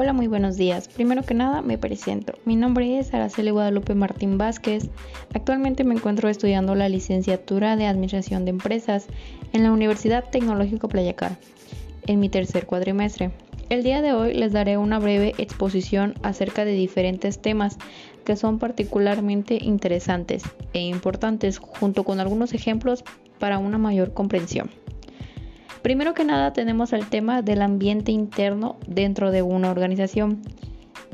Hola, muy buenos días. Primero que nada, me presento. Mi nombre es Araceli Guadalupe Martín Vázquez. Actualmente me encuentro estudiando la licenciatura de Administración de Empresas en la Universidad Tecnológico Playacar, en mi tercer cuadrimestre. El día de hoy les daré una breve exposición acerca de diferentes temas que son particularmente interesantes e importantes, junto con algunos ejemplos para una mayor comprensión. Primero que nada tenemos el tema del ambiente interno dentro de una organización.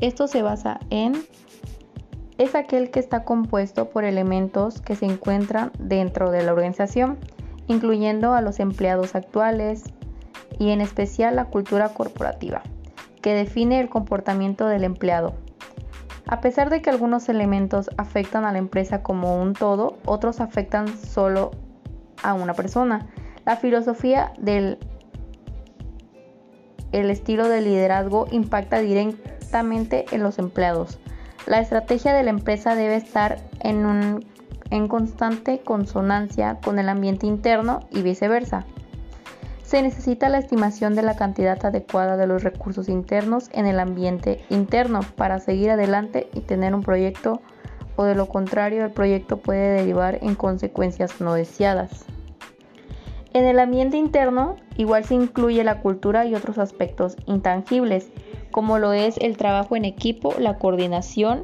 Esto se basa en es aquel que está compuesto por elementos que se encuentran dentro de la organización, incluyendo a los empleados actuales y en especial la cultura corporativa, que define el comportamiento del empleado. A pesar de que algunos elementos afectan a la empresa como un todo, otros afectan solo a una persona. La filosofía del el estilo de liderazgo impacta directamente en los empleados. La estrategia de la empresa debe estar en constante consonancia con el ambiente interno y viceversa. Se necesita la estimación de la cantidad adecuada de los recursos internos en el ambiente interno para seguir adelante y tener un proyecto o de lo contrario el proyecto puede derivar en consecuencias no deseadas. En el ambiente interno igual se incluye la cultura y otros aspectos intangibles, como lo es el trabajo en equipo, la coordinación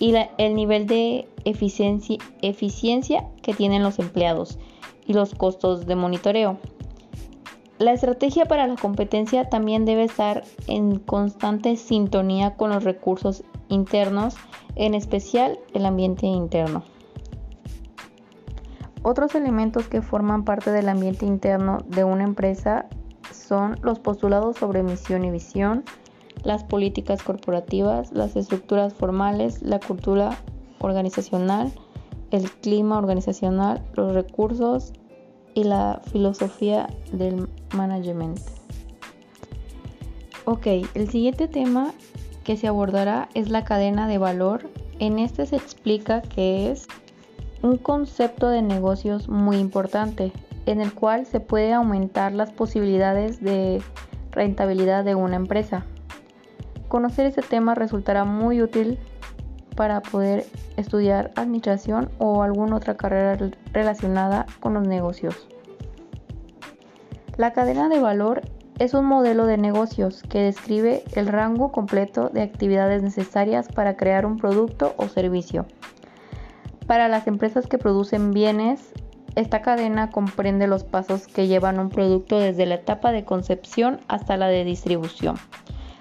y el nivel de eficiencia, que tienen los empleados y los costos de monitoreo. La estrategia para la competencia también debe estar en constante sintonía con los recursos internos, en especial el ambiente interno. Otros elementos que forman parte del ambiente interno de una empresa son los postulados sobre misión y visión, las políticas corporativas, las estructuras formales, la cultura organizacional, el clima organizacional, los recursos y la filosofía del management. Ok, el siguiente tema que se abordará es la cadena de valor. En este se explica qué es un concepto de negocios muy importante en el cual se puede aumentar las posibilidades de rentabilidad de una empresa. Conocer este tema resultará muy útil para poder estudiar administración o alguna otra carrera relacionada con los negocios. La cadena de valor es un modelo de negocios que describe el rango completo de actividades necesarias para crear un producto o servicio para las empresas que producen bienes, esta cadena comprende los pasos que llevan un producto desde la etapa de concepción hasta la de distribución.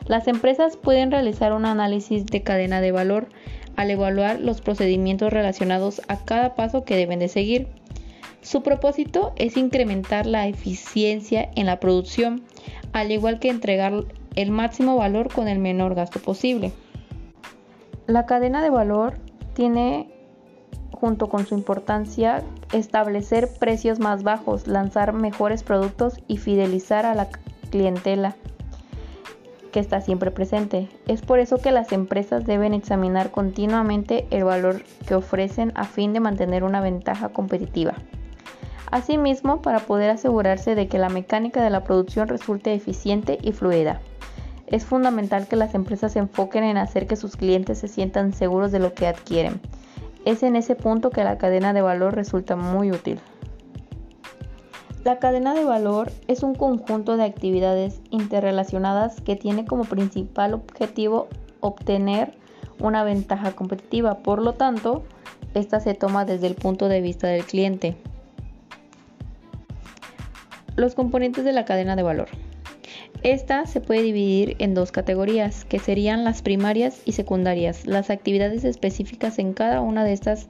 Las empresas pueden realizar un análisis de cadena de valor al evaluar los procedimientos relacionados a cada paso que deben de seguir. Su propósito es incrementar la eficiencia en la producción, al igual que entregar el máximo valor con el menor gasto posible. La cadena de valor tiene junto con su importancia, establecer precios más bajos, lanzar mejores productos y fidelizar a la clientela que está siempre presente. Es por eso que las empresas deben examinar continuamente el valor que ofrecen a fin de mantener una ventaja competitiva. Asimismo, para poder asegurarse de que la mecánica de la producción resulte eficiente y fluida. Es fundamental que las empresas se enfoquen en hacer que sus clientes se sientan seguros de lo que adquieren es en ese punto que la cadena de valor resulta muy útil. La cadena de valor es un conjunto de actividades interrelacionadas que tiene como principal objetivo obtener una ventaja competitiva. Por lo tanto, esta se toma desde el punto de vista del cliente. Los componentes de la cadena de valor. Esta se puede dividir en dos categorías, que serían las primarias y secundarias. Las actividades específicas en cada una de estas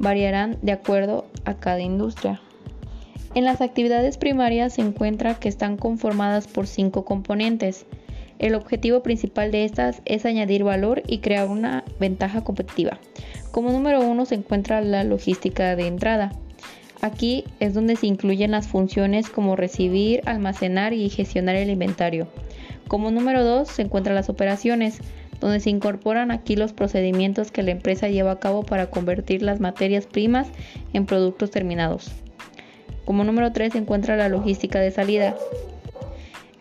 variarán de acuerdo a cada industria. En las actividades primarias se encuentra que están conformadas por cinco componentes. El objetivo principal de estas es añadir valor y crear una ventaja competitiva. Como número uno se encuentra la logística de entrada. Aquí es donde se incluyen las funciones como recibir, almacenar y gestionar el inventario. Como número 2 se encuentran las operaciones, donde se incorporan aquí los procedimientos que la empresa lleva a cabo para convertir las materias primas en productos terminados. Como número 3 se encuentra la logística de salida.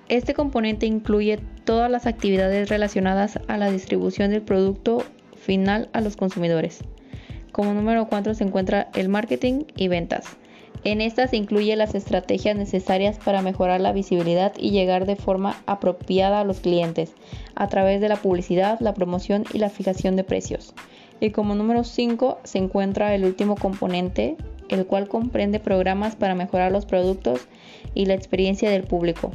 Este componente incluye todas las actividades relacionadas a la distribución del producto final a los consumidores. Como número 4 se encuentra el marketing y ventas. En estas se incluyen las estrategias necesarias para mejorar la visibilidad y llegar de forma apropiada a los clientes a través de la publicidad, la promoción y la fijación de precios. Y como número 5 se encuentra el último componente, el cual comprende programas para mejorar los productos y la experiencia del público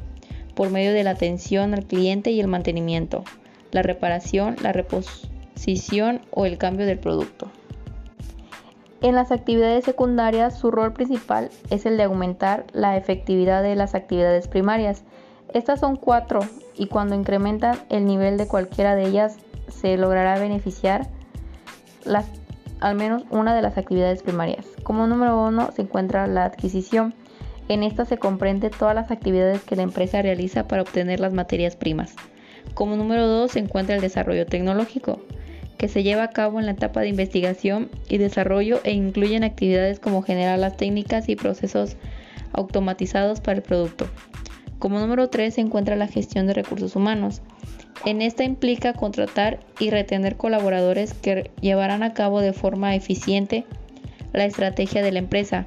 por medio de la atención al cliente y el mantenimiento, la reparación, la reposición o el cambio del producto. En las actividades secundarias, su rol principal es el de aumentar la efectividad de las actividades primarias. Estas son cuatro y cuando incrementan el nivel de cualquiera de ellas se logrará beneficiar al menos una de las actividades primarias. Como número uno se encuentra la adquisición. En esta se comprende todas las actividades que la empresa realiza para obtener las materias primas. Como número 2 se encuentra el desarrollo tecnológico, que se lleva a cabo en la etapa de investigación y desarrollo e incluyen actividades como generar las técnicas y procesos automatizados para el producto. Como número 3 se encuentra la gestión de recursos humanos. En esta implica contratar y retener colaboradores que llevarán a cabo de forma eficiente la estrategia de la empresa,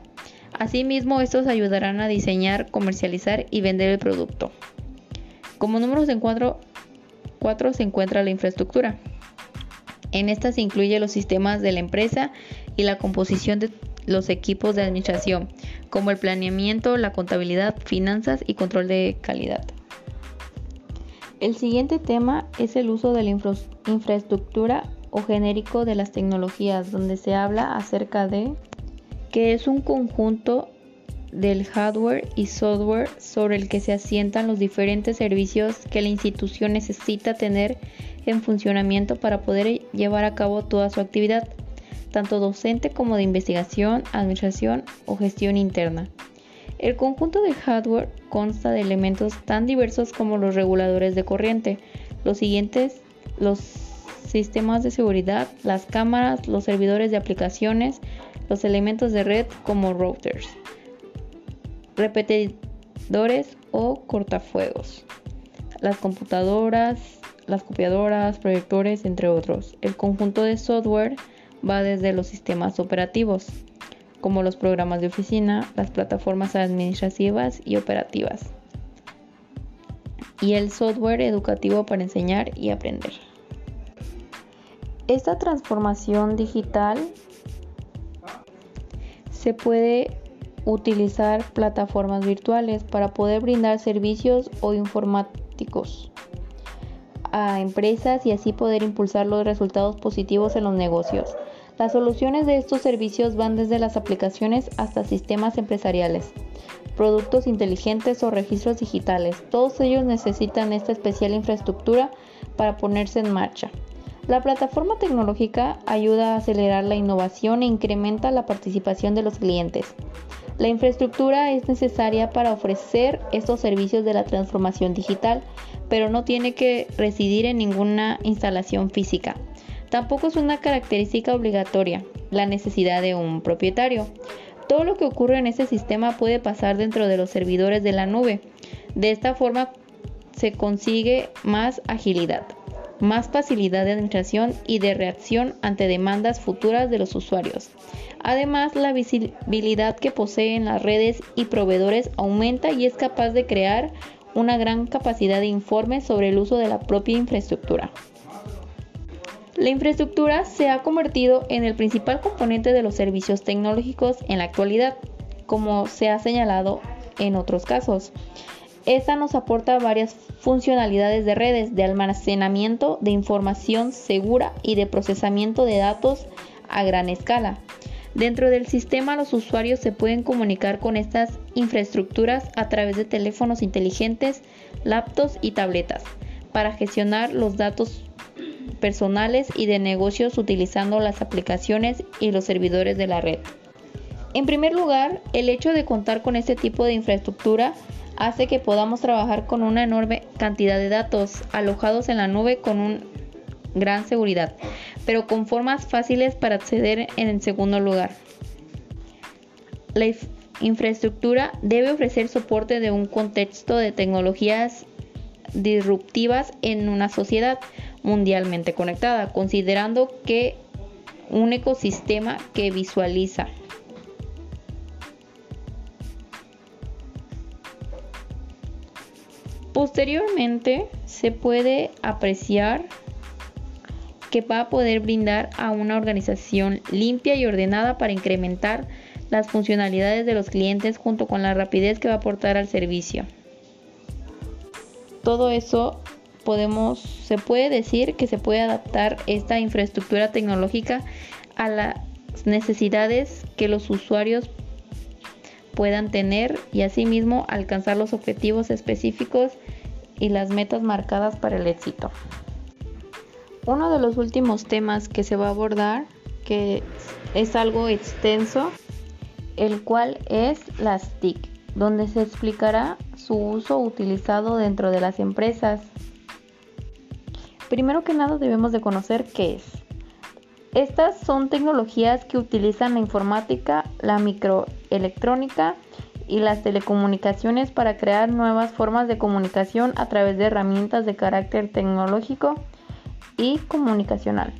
Asimismo, estos ayudarán a diseñar, comercializar y vender el producto. Como número 4 se encuentra la infraestructura. En esta se incluye los sistemas de la empresa y la composición de los equipos de administración, como el planeamiento, la contabilidad, finanzas y control de calidad. El siguiente tema es el uso de la infraestructura o genérico de las tecnologías, donde se habla acerca de que es un conjunto del hardware y software sobre el que se asientan los diferentes servicios que la institución necesita tener en funcionamiento para poder llevar a cabo toda su actividad, tanto docente como de investigación, administración o gestión interna. El conjunto de hardware consta de elementos tan diversos como los reguladores de corriente, los siguientes, los sistemas de seguridad, las cámaras, los servidores de aplicaciones, los elementos de red como routers, repetidores o cortafuegos, las computadoras, las copiadoras, proyectores, entre otros. El conjunto de software va desde los sistemas operativos, como los programas de oficina, las plataformas administrativas y operativas, y el software educativo para enseñar y aprender. Esta transformación digital se puede utilizar plataformas virtuales para poder brindar servicios o informáticos a empresas y así poder impulsar los resultados positivos en los negocios. Las soluciones de estos servicios van desde las aplicaciones hasta sistemas empresariales, productos inteligentes o registros digitales. Todos ellos necesitan esta especial infraestructura para ponerse en marcha. La plataforma tecnológica ayuda a acelerar la innovación e incrementa la participación de los clientes. La infraestructura es necesaria para ofrecer estos servicios de la transformación digital, pero no tiene que residir en ninguna instalación física. Tampoco es una característica obligatoria la necesidad de un propietario. Todo lo que ocurre en este sistema puede pasar dentro de los servidores de la nube. De esta forma se consigue más agilidad más facilidad de administración y de reacción ante demandas futuras de los usuarios. Además, la visibilidad que poseen las redes y proveedores aumenta y es capaz de crear una gran capacidad de informes sobre el uso de la propia infraestructura. La infraestructura se ha convertido en el principal componente de los servicios tecnológicos en la actualidad, como se ha señalado en otros casos. Esta nos aporta varias funcionalidades de redes de almacenamiento de información segura y de procesamiento de datos a gran escala. Dentro del sistema los usuarios se pueden comunicar con estas infraestructuras a través de teléfonos inteligentes, laptops y tabletas para gestionar los datos personales y de negocios utilizando las aplicaciones y los servidores de la red. En primer lugar, el hecho de contar con este tipo de infraestructura hace que podamos trabajar con una enorme cantidad de datos alojados en la nube con una gran seguridad, pero con formas fáciles para acceder en segundo lugar. La infraestructura debe ofrecer soporte de un contexto de tecnologías disruptivas en una sociedad mundialmente conectada, considerando que un ecosistema que visualiza Posteriormente se puede apreciar que va a poder brindar a una organización limpia y ordenada para incrementar las funcionalidades de los clientes junto con la rapidez que va a aportar al servicio. Todo eso podemos, se puede decir que se puede adaptar esta infraestructura tecnológica a las necesidades que los usuarios puedan tener y asimismo alcanzar los objetivos específicos y las metas marcadas para el éxito. Uno de los últimos temas que se va a abordar, que es algo extenso, el cual es las TIC, donde se explicará su uso utilizado dentro de las empresas. Primero que nada debemos de conocer qué es. Estas son tecnologías que utilizan la informática, la microelectrónica y las telecomunicaciones para crear nuevas formas de comunicación a través de herramientas de carácter tecnológico y comunicacional.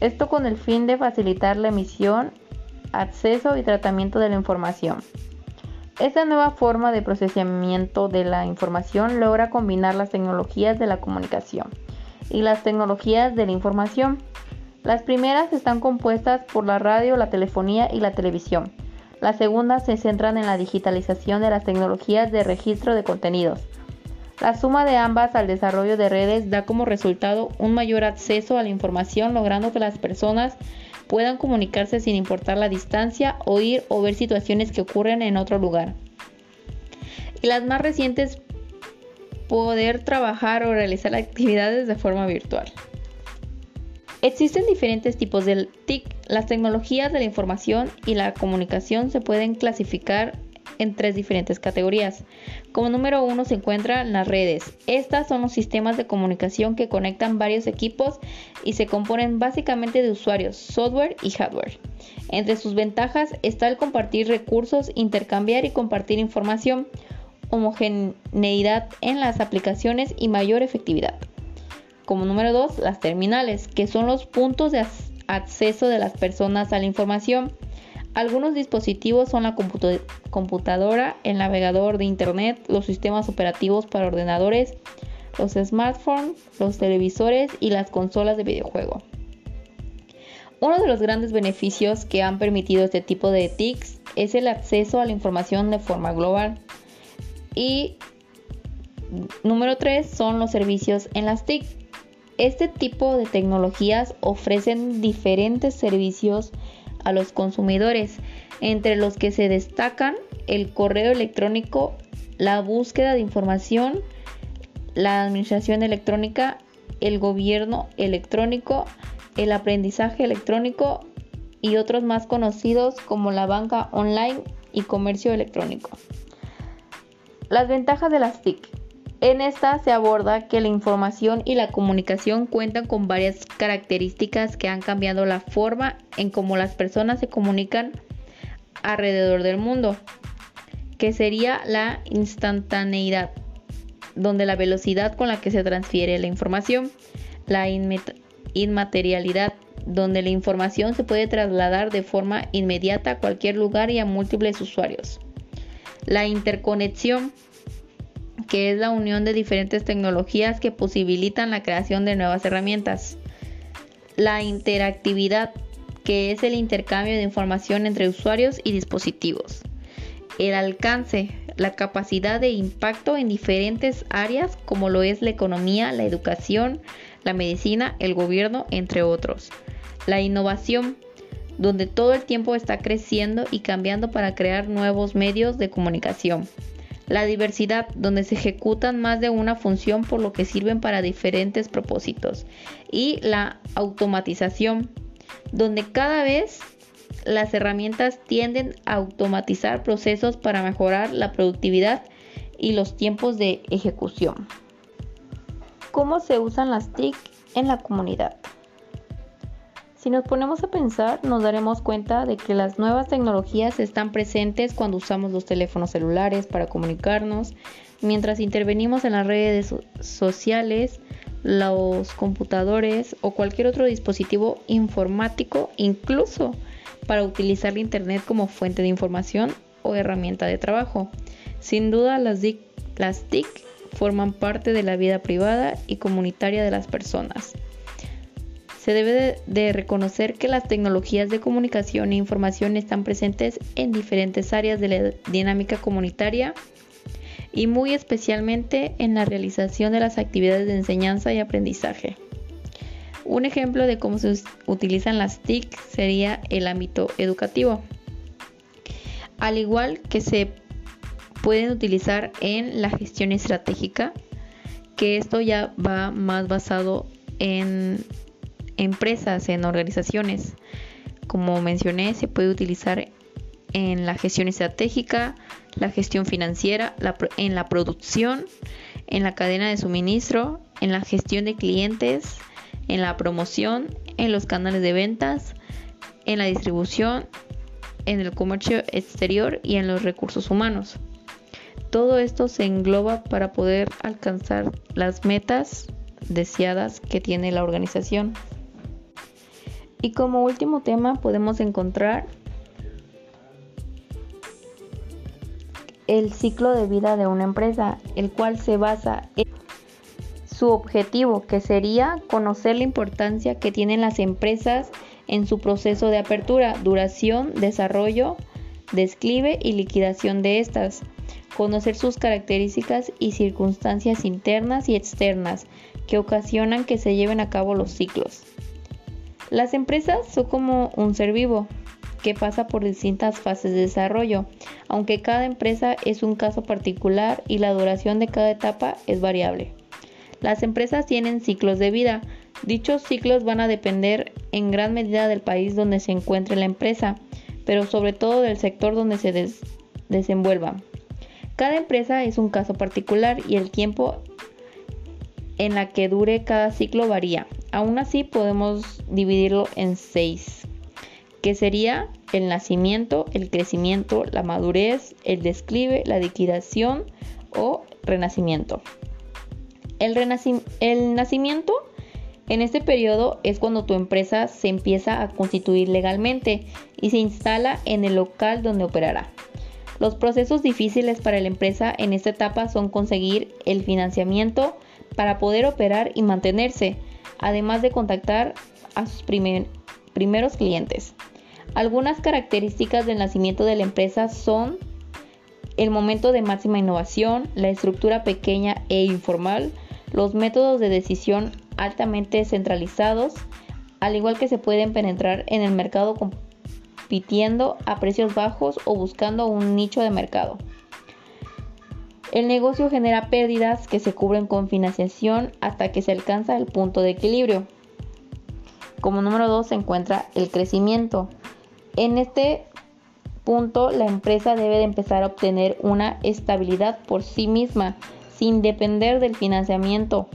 Esto con el fin de facilitar la emisión, acceso y tratamiento de la información. Esta nueva forma de procesamiento de la información logra combinar las tecnologías de la comunicación y las tecnologías de la información las primeras están compuestas por la radio, la telefonía y la televisión. Las segundas se centran en la digitalización de las tecnologías de registro de contenidos. La suma de ambas al desarrollo de redes da como resultado un mayor acceso a la información, logrando que las personas puedan comunicarse sin importar la distancia, oír o ver situaciones que ocurren en otro lugar. Y las más recientes, poder trabajar o realizar actividades de forma virtual. Existen diferentes tipos de TIC. Las tecnologías de la información y la comunicación se pueden clasificar en tres diferentes categorías. Como número uno se encuentran las redes. Estas son los sistemas de comunicación que conectan varios equipos y se componen básicamente de usuarios, software y hardware. Entre sus ventajas está el compartir recursos, intercambiar y compartir información, homogeneidad en las aplicaciones y mayor efectividad. Como número 2, las terminales, que son los puntos de acceso de las personas a la información. Algunos dispositivos son la computadora, el navegador de Internet, los sistemas operativos para ordenadores, los smartphones, los televisores y las consolas de videojuego. Uno de los grandes beneficios que han permitido este tipo de TICs es el acceso a la información de forma global. Y número 3 son los servicios en las TIC. Este tipo de tecnologías ofrecen diferentes servicios a los consumidores, entre los que se destacan el correo electrónico, la búsqueda de información, la administración electrónica, el gobierno electrónico, el aprendizaje electrónico y otros más conocidos como la banca online y comercio electrónico. Las ventajas de las TIC. En esta se aborda que la información y la comunicación cuentan con varias características que han cambiado la forma en cómo las personas se comunican alrededor del mundo, que sería la instantaneidad, donde la velocidad con la que se transfiere la información, la inmaterialidad, donde la información se puede trasladar de forma inmediata a cualquier lugar y a múltiples usuarios. La interconexión, que es la unión de diferentes tecnologías que posibilitan la creación de nuevas herramientas. La interactividad, que es el intercambio de información entre usuarios y dispositivos. El alcance, la capacidad de impacto en diferentes áreas como lo es la economía, la educación, la medicina, el gobierno, entre otros. La innovación, donde todo el tiempo está creciendo y cambiando para crear nuevos medios de comunicación la diversidad, donde se ejecutan más de una función por lo que sirven para diferentes propósitos, y la automatización, donde cada vez las herramientas tienden a automatizar procesos para mejorar la productividad y los tiempos de ejecución. ¿Cómo se usan las TIC en la comunidad? Si nos ponemos a pensar, nos daremos cuenta de que las nuevas tecnologías están presentes cuando usamos los teléfonos celulares para comunicarnos, mientras intervenimos en las redes sociales, los computadores o cualquier otro dispositivo informático, incluso para utilizar la Internet como fuente de información o herramienta de trabajo. Sin duda, las, las TIC forman parte de la vida privada y comunitaria de las personas. Se debe de, reconocer que las tecnologías de comunicación e información están presentes en diferentes áreas de la dinámica comunitaria y muy especialmente en la realización de las actividades de enseñanza y aprendizaje. Un ejemplo de cómo se utilizan las TIC sería el ámbito educativo. Al igual que se pueden utilizar en la gestión estratégica, que esto ya va más basado en empresas, en organizaciones. Como mencioné, se puede utilizar en la gestión estratégica, la gestión financiera, en la producción, en la cadena de suministro, en la gestión de clientes, en la promoción, en los canales de ventas, en la distribución, en el comercio exterior y en los recursos humanos. Todo esto se engloba para poder alcanzar las metas deseadas que tiene la organización. Y como último tema podemos encontrar el ciclo de vida de una empresa, el cual se basa en su objetivo, que sería conocer la importancia que tienen las empresas en su proceso de apertura, duración, desarrollo, desclive y liquidación de estas, conocer sus características y circunstancias internas y externas que ocasionan que se lleven a cabo los ciclos. Las empresas son como un ser vivo que pasa por distintas fases de desarrollo, aunque cada empresa es un caso particular y la duración de cada etapa es variable. Las empresas tienen ciclos de vida. Dichos ciclos van a depender en gran medida del país donde se encuentre la empresa, pero sobre todo del sector donde se desenvuelva. Cada empresa es un caso particular y el tiempo en la que dure cada ciclo varía. Aún así podemos dividirlo en seis, que sería el nacimiento, el crecimiento, la madurez, el desclive, la liquidación o renacimiento. El, el nacimiento en este periodo es cuando tu empresa se empieza a constituir legalmente y se instala en el local donde operará. Los procesos difíciles para la empresa en esta etapa son conseguir el financiamiento para poder operar y mantenerse, además de contactar a sus primeros clientes. Algunas características del nacimiento de la empresa son el momento de máxima innovación, la estructura pequeña e informal, los métodos de decisión altamente centralizados, al igual que se pueden penetrar en el mercado compitiendo a precios bajos o buscando un nicho de mercado. El negocio genera pérdidas que se cubren con financiación hasta que se alcanza el punto de equilibrio. Como número 2 se encuentra el crecimiento. En este punto la empresa debe de empezar a obtener una estabilidad por sí misma, sin depender del financiamiento.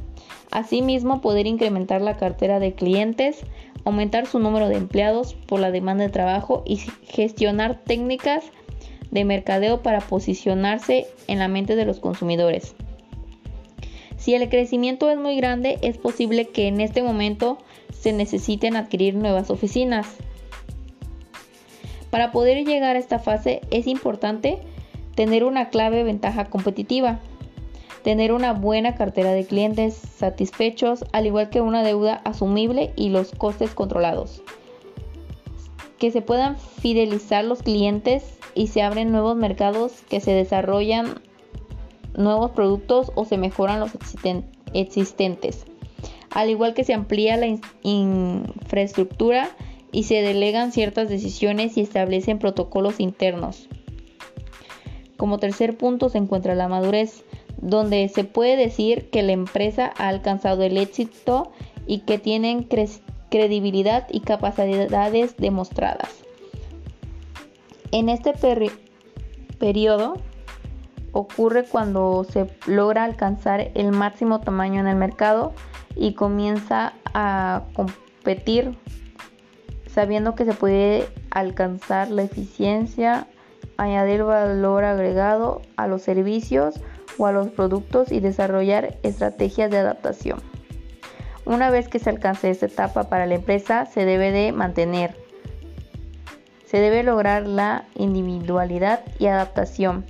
Asimismo, poder incrementar la cartera de clientes, aumentar su número de empleados por la demanda de trabajo y gestionar técnicas de mercadeo para posicionarse en la mente de los consumidores. Si el crecimiento es muy grande, es posible que en este momento se necesiten adquirir nuevas oficinas. Para poder llegar a esta fase es importante tener una clave ventaja competitiva, tener una buena cartera de clientes satisfechos, al igual que una deuda asumible y los costes controlados. Que se puedan fidelizar los clientes y se abren nuevos mercados que se desarrollan nuevos productos o se mejoran los existentes. Al igual que se amplía la infraestructura y se delegan ciertas decisiones y establecen protocolos internos. Como tercer punto se encuentra la madurez, donde se puede decir que la empresa ha alcanzado el éxito y que tienen credibilidad y capacidades demostradas. En este periodo ocurre cuando se logra alcanzar el máximo tamaño en el mercado y comienza a competir sabiendo que se puede alcanzar la eficiencia, añadir valor agregado a los servicios o a los productos y desarrollar estrategias de adaptación. Una vez que se alcance esta etapa para la empresa, se debe de mantener. Se debe lograr la individualidad y adaptación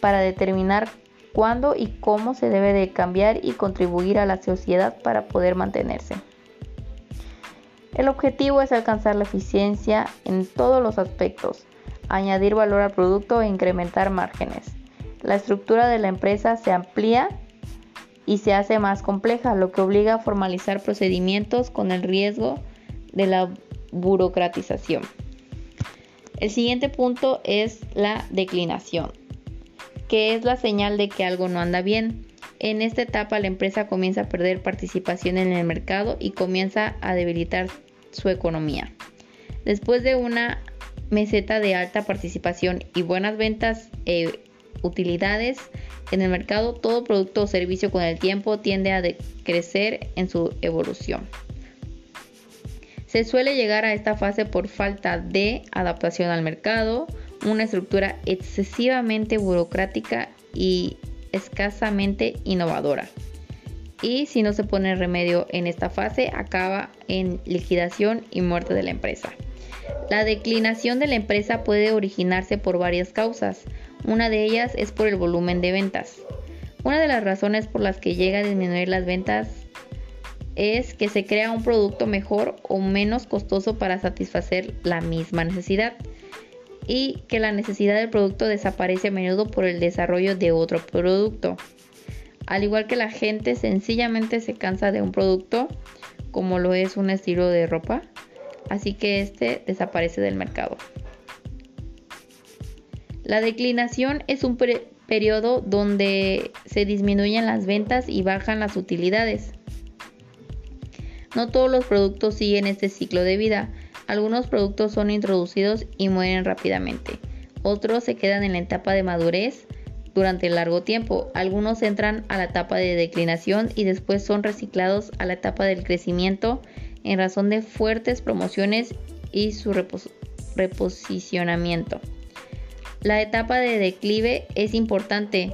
para determinar cuándo y cómo se debe de cambiar y contribuir a la sociedad para poder mantenerse. El objetivo es alcanzar la eficiencia en todos los aspectos, añadir valor al producto e incrementar márgenes. La estructura de la empresa se amplía y se hace más compleja, lo que obliga a formalizar procedimientos con el riesgo de la burocratización. El siguiente punto es la declinación, que es la señal de que algo no anda bien. En esta etapa la empresa comienza a perder participación en el mercado y comienza a debilitar su economía. Después de una meseta de alta participación y buenas ventas e utilidades en el mercado, todo producto o servicio con el tiempo tiende a crecer en su evolución. Se suele llegar a esta fase por falta de adaptación al mercado, una estructura excesivamente burocrática y escasamente innovadora. Y si no se pone remedio en esta fase, acaba en liquidación y muerte de la empresa. La declinación de la empresa puede originarse por varias causas. Una de ellas es por el volumen de ventas. Una de las razones por las que llega a disminuir las ventas es que se crea un producto mejor o menos costoso para satisfacer la misma necesidad y que la necesidad del producto desaparece a menudo por el desarrollo de otro producto. Al igual que la gente sencillamente se cansa de un producto, como lo es un estilo de ropa, así que este desaparece del mercado. La declinación es un periodo donde se disminuyen las ventas y bajan las utilidades. No todos los productos siguen este ciclo de vida. Algunos productos son introducidos y mueren rápidamente. Otros se quedan en la etapa de madurez durante largo tiempo. Algunos entran a la etapa de declinación y después son reciclados a la etapa del crecimiento en razón de fuertes promociones y su reposicionamiento. La etapa de declive es importante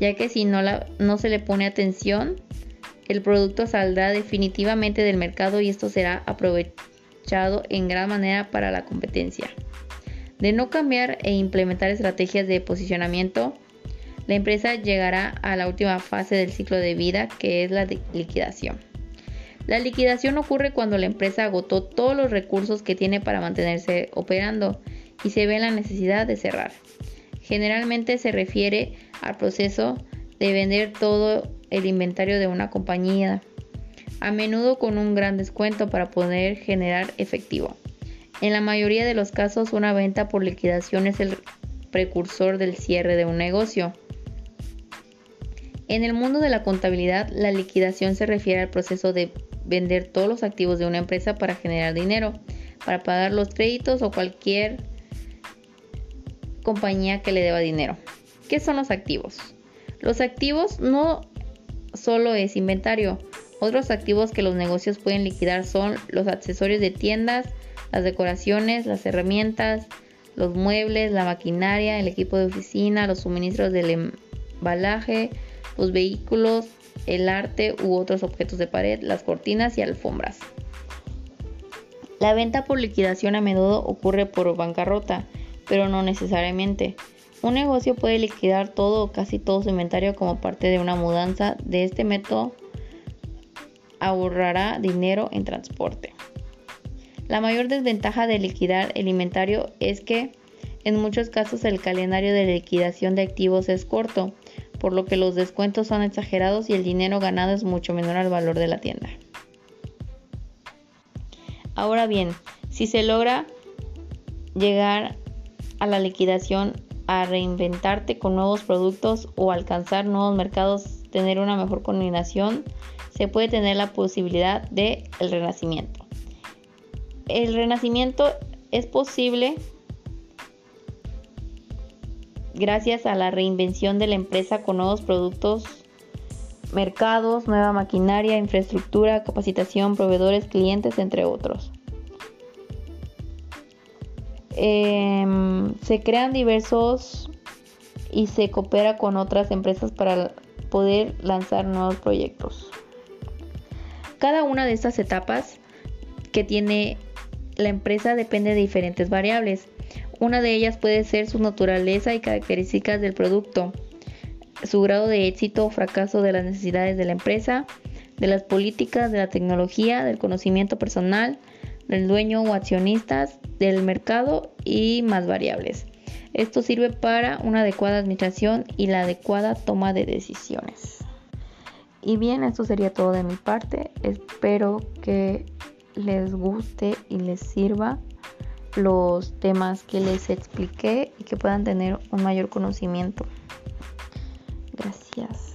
ya que si no, no se le pone atención el producto saldrá definitivamente del mercado y esto será aprovechado en gran manera para la competencia. De no cambiar e implementar estrategias de posicionamiento, la empresa llegará a la última fase del ciclo de vida que es la liquidación. La liquidación ocurre cuando la empresa agotó todos los recursos que tiene para mantenerse operando y se ve la necesidad de cerrar. Generalmente se refiere al proceso de vender todo el inventario de una compañía, a menudo con un gran descuento para poder generar efectivo. En la mayoría de los casos, una venta por liquidación es el precursor del cierre de un negocio. En el mundo de la contabilidad, la liquidación se refiere al proceso de vender todos los activos de una empresa para generar dinero, para pagar los créditos o cualquier compañía que le deba dinero. ¿Qué son los activos? Los activos no solo es inventario. Otros activos que los negocios pueden liquidar son los accesorios de tiendas, las decoraciones, las herramientas, los muebles, la maquinaria, el equipo de oficina, los suministros del embalaje, los vehículos, el arte u otros objetos de pared, las cortinas y alfombras. La venta por liquidación a menudo ocurre por bancarrota, pero no necesariamente. Un negocio puede liquidar todo o casi todo su inventario como parte de una mudanza. De este método ahorrará dinero en transporte. La mayor desventaja de liquidar el inventario es que en muchos casos el calendario de liquidación de activos es corto, por lo que los descuentos son exagerados y el dinero ganado es mucho menor al valor de la tienda. Ahora bien, si se logra llegar a la liquidación a reinventarte con nuevos productos o alcanzar nuevos mercados, tener una mejor coordinación, se puede tener la posibilidad de renacimiento. El renacimiento es posible gracias a la reinvención de la empresa con nuevos productos, mercados, nueva maquinaria, infraestructura, capacitación, proveedores, clientes, entre otros. Em, se crean diversos y se coopera con otras empresas para poder lanzar nuevos proyectos. Cada una de estas etapas que tiene la empresa depende de diferentes variables. Una de ellas puede ser su naturaleza y características del producto, su grado de éxito o fracaso de las necesidades de la empresa, de las políticas, de la tecnología, del conocimiento personal, del dueño o accionistas, del mercado y más variables. Esto sirve para una adecuada administración y la adecuada toma de decisiones. Y bien, esto sería todo de mi parte. Espero que les guste y les sirva los temas que les expliqué y que puedan tener un mayor conocimiento. Gracias.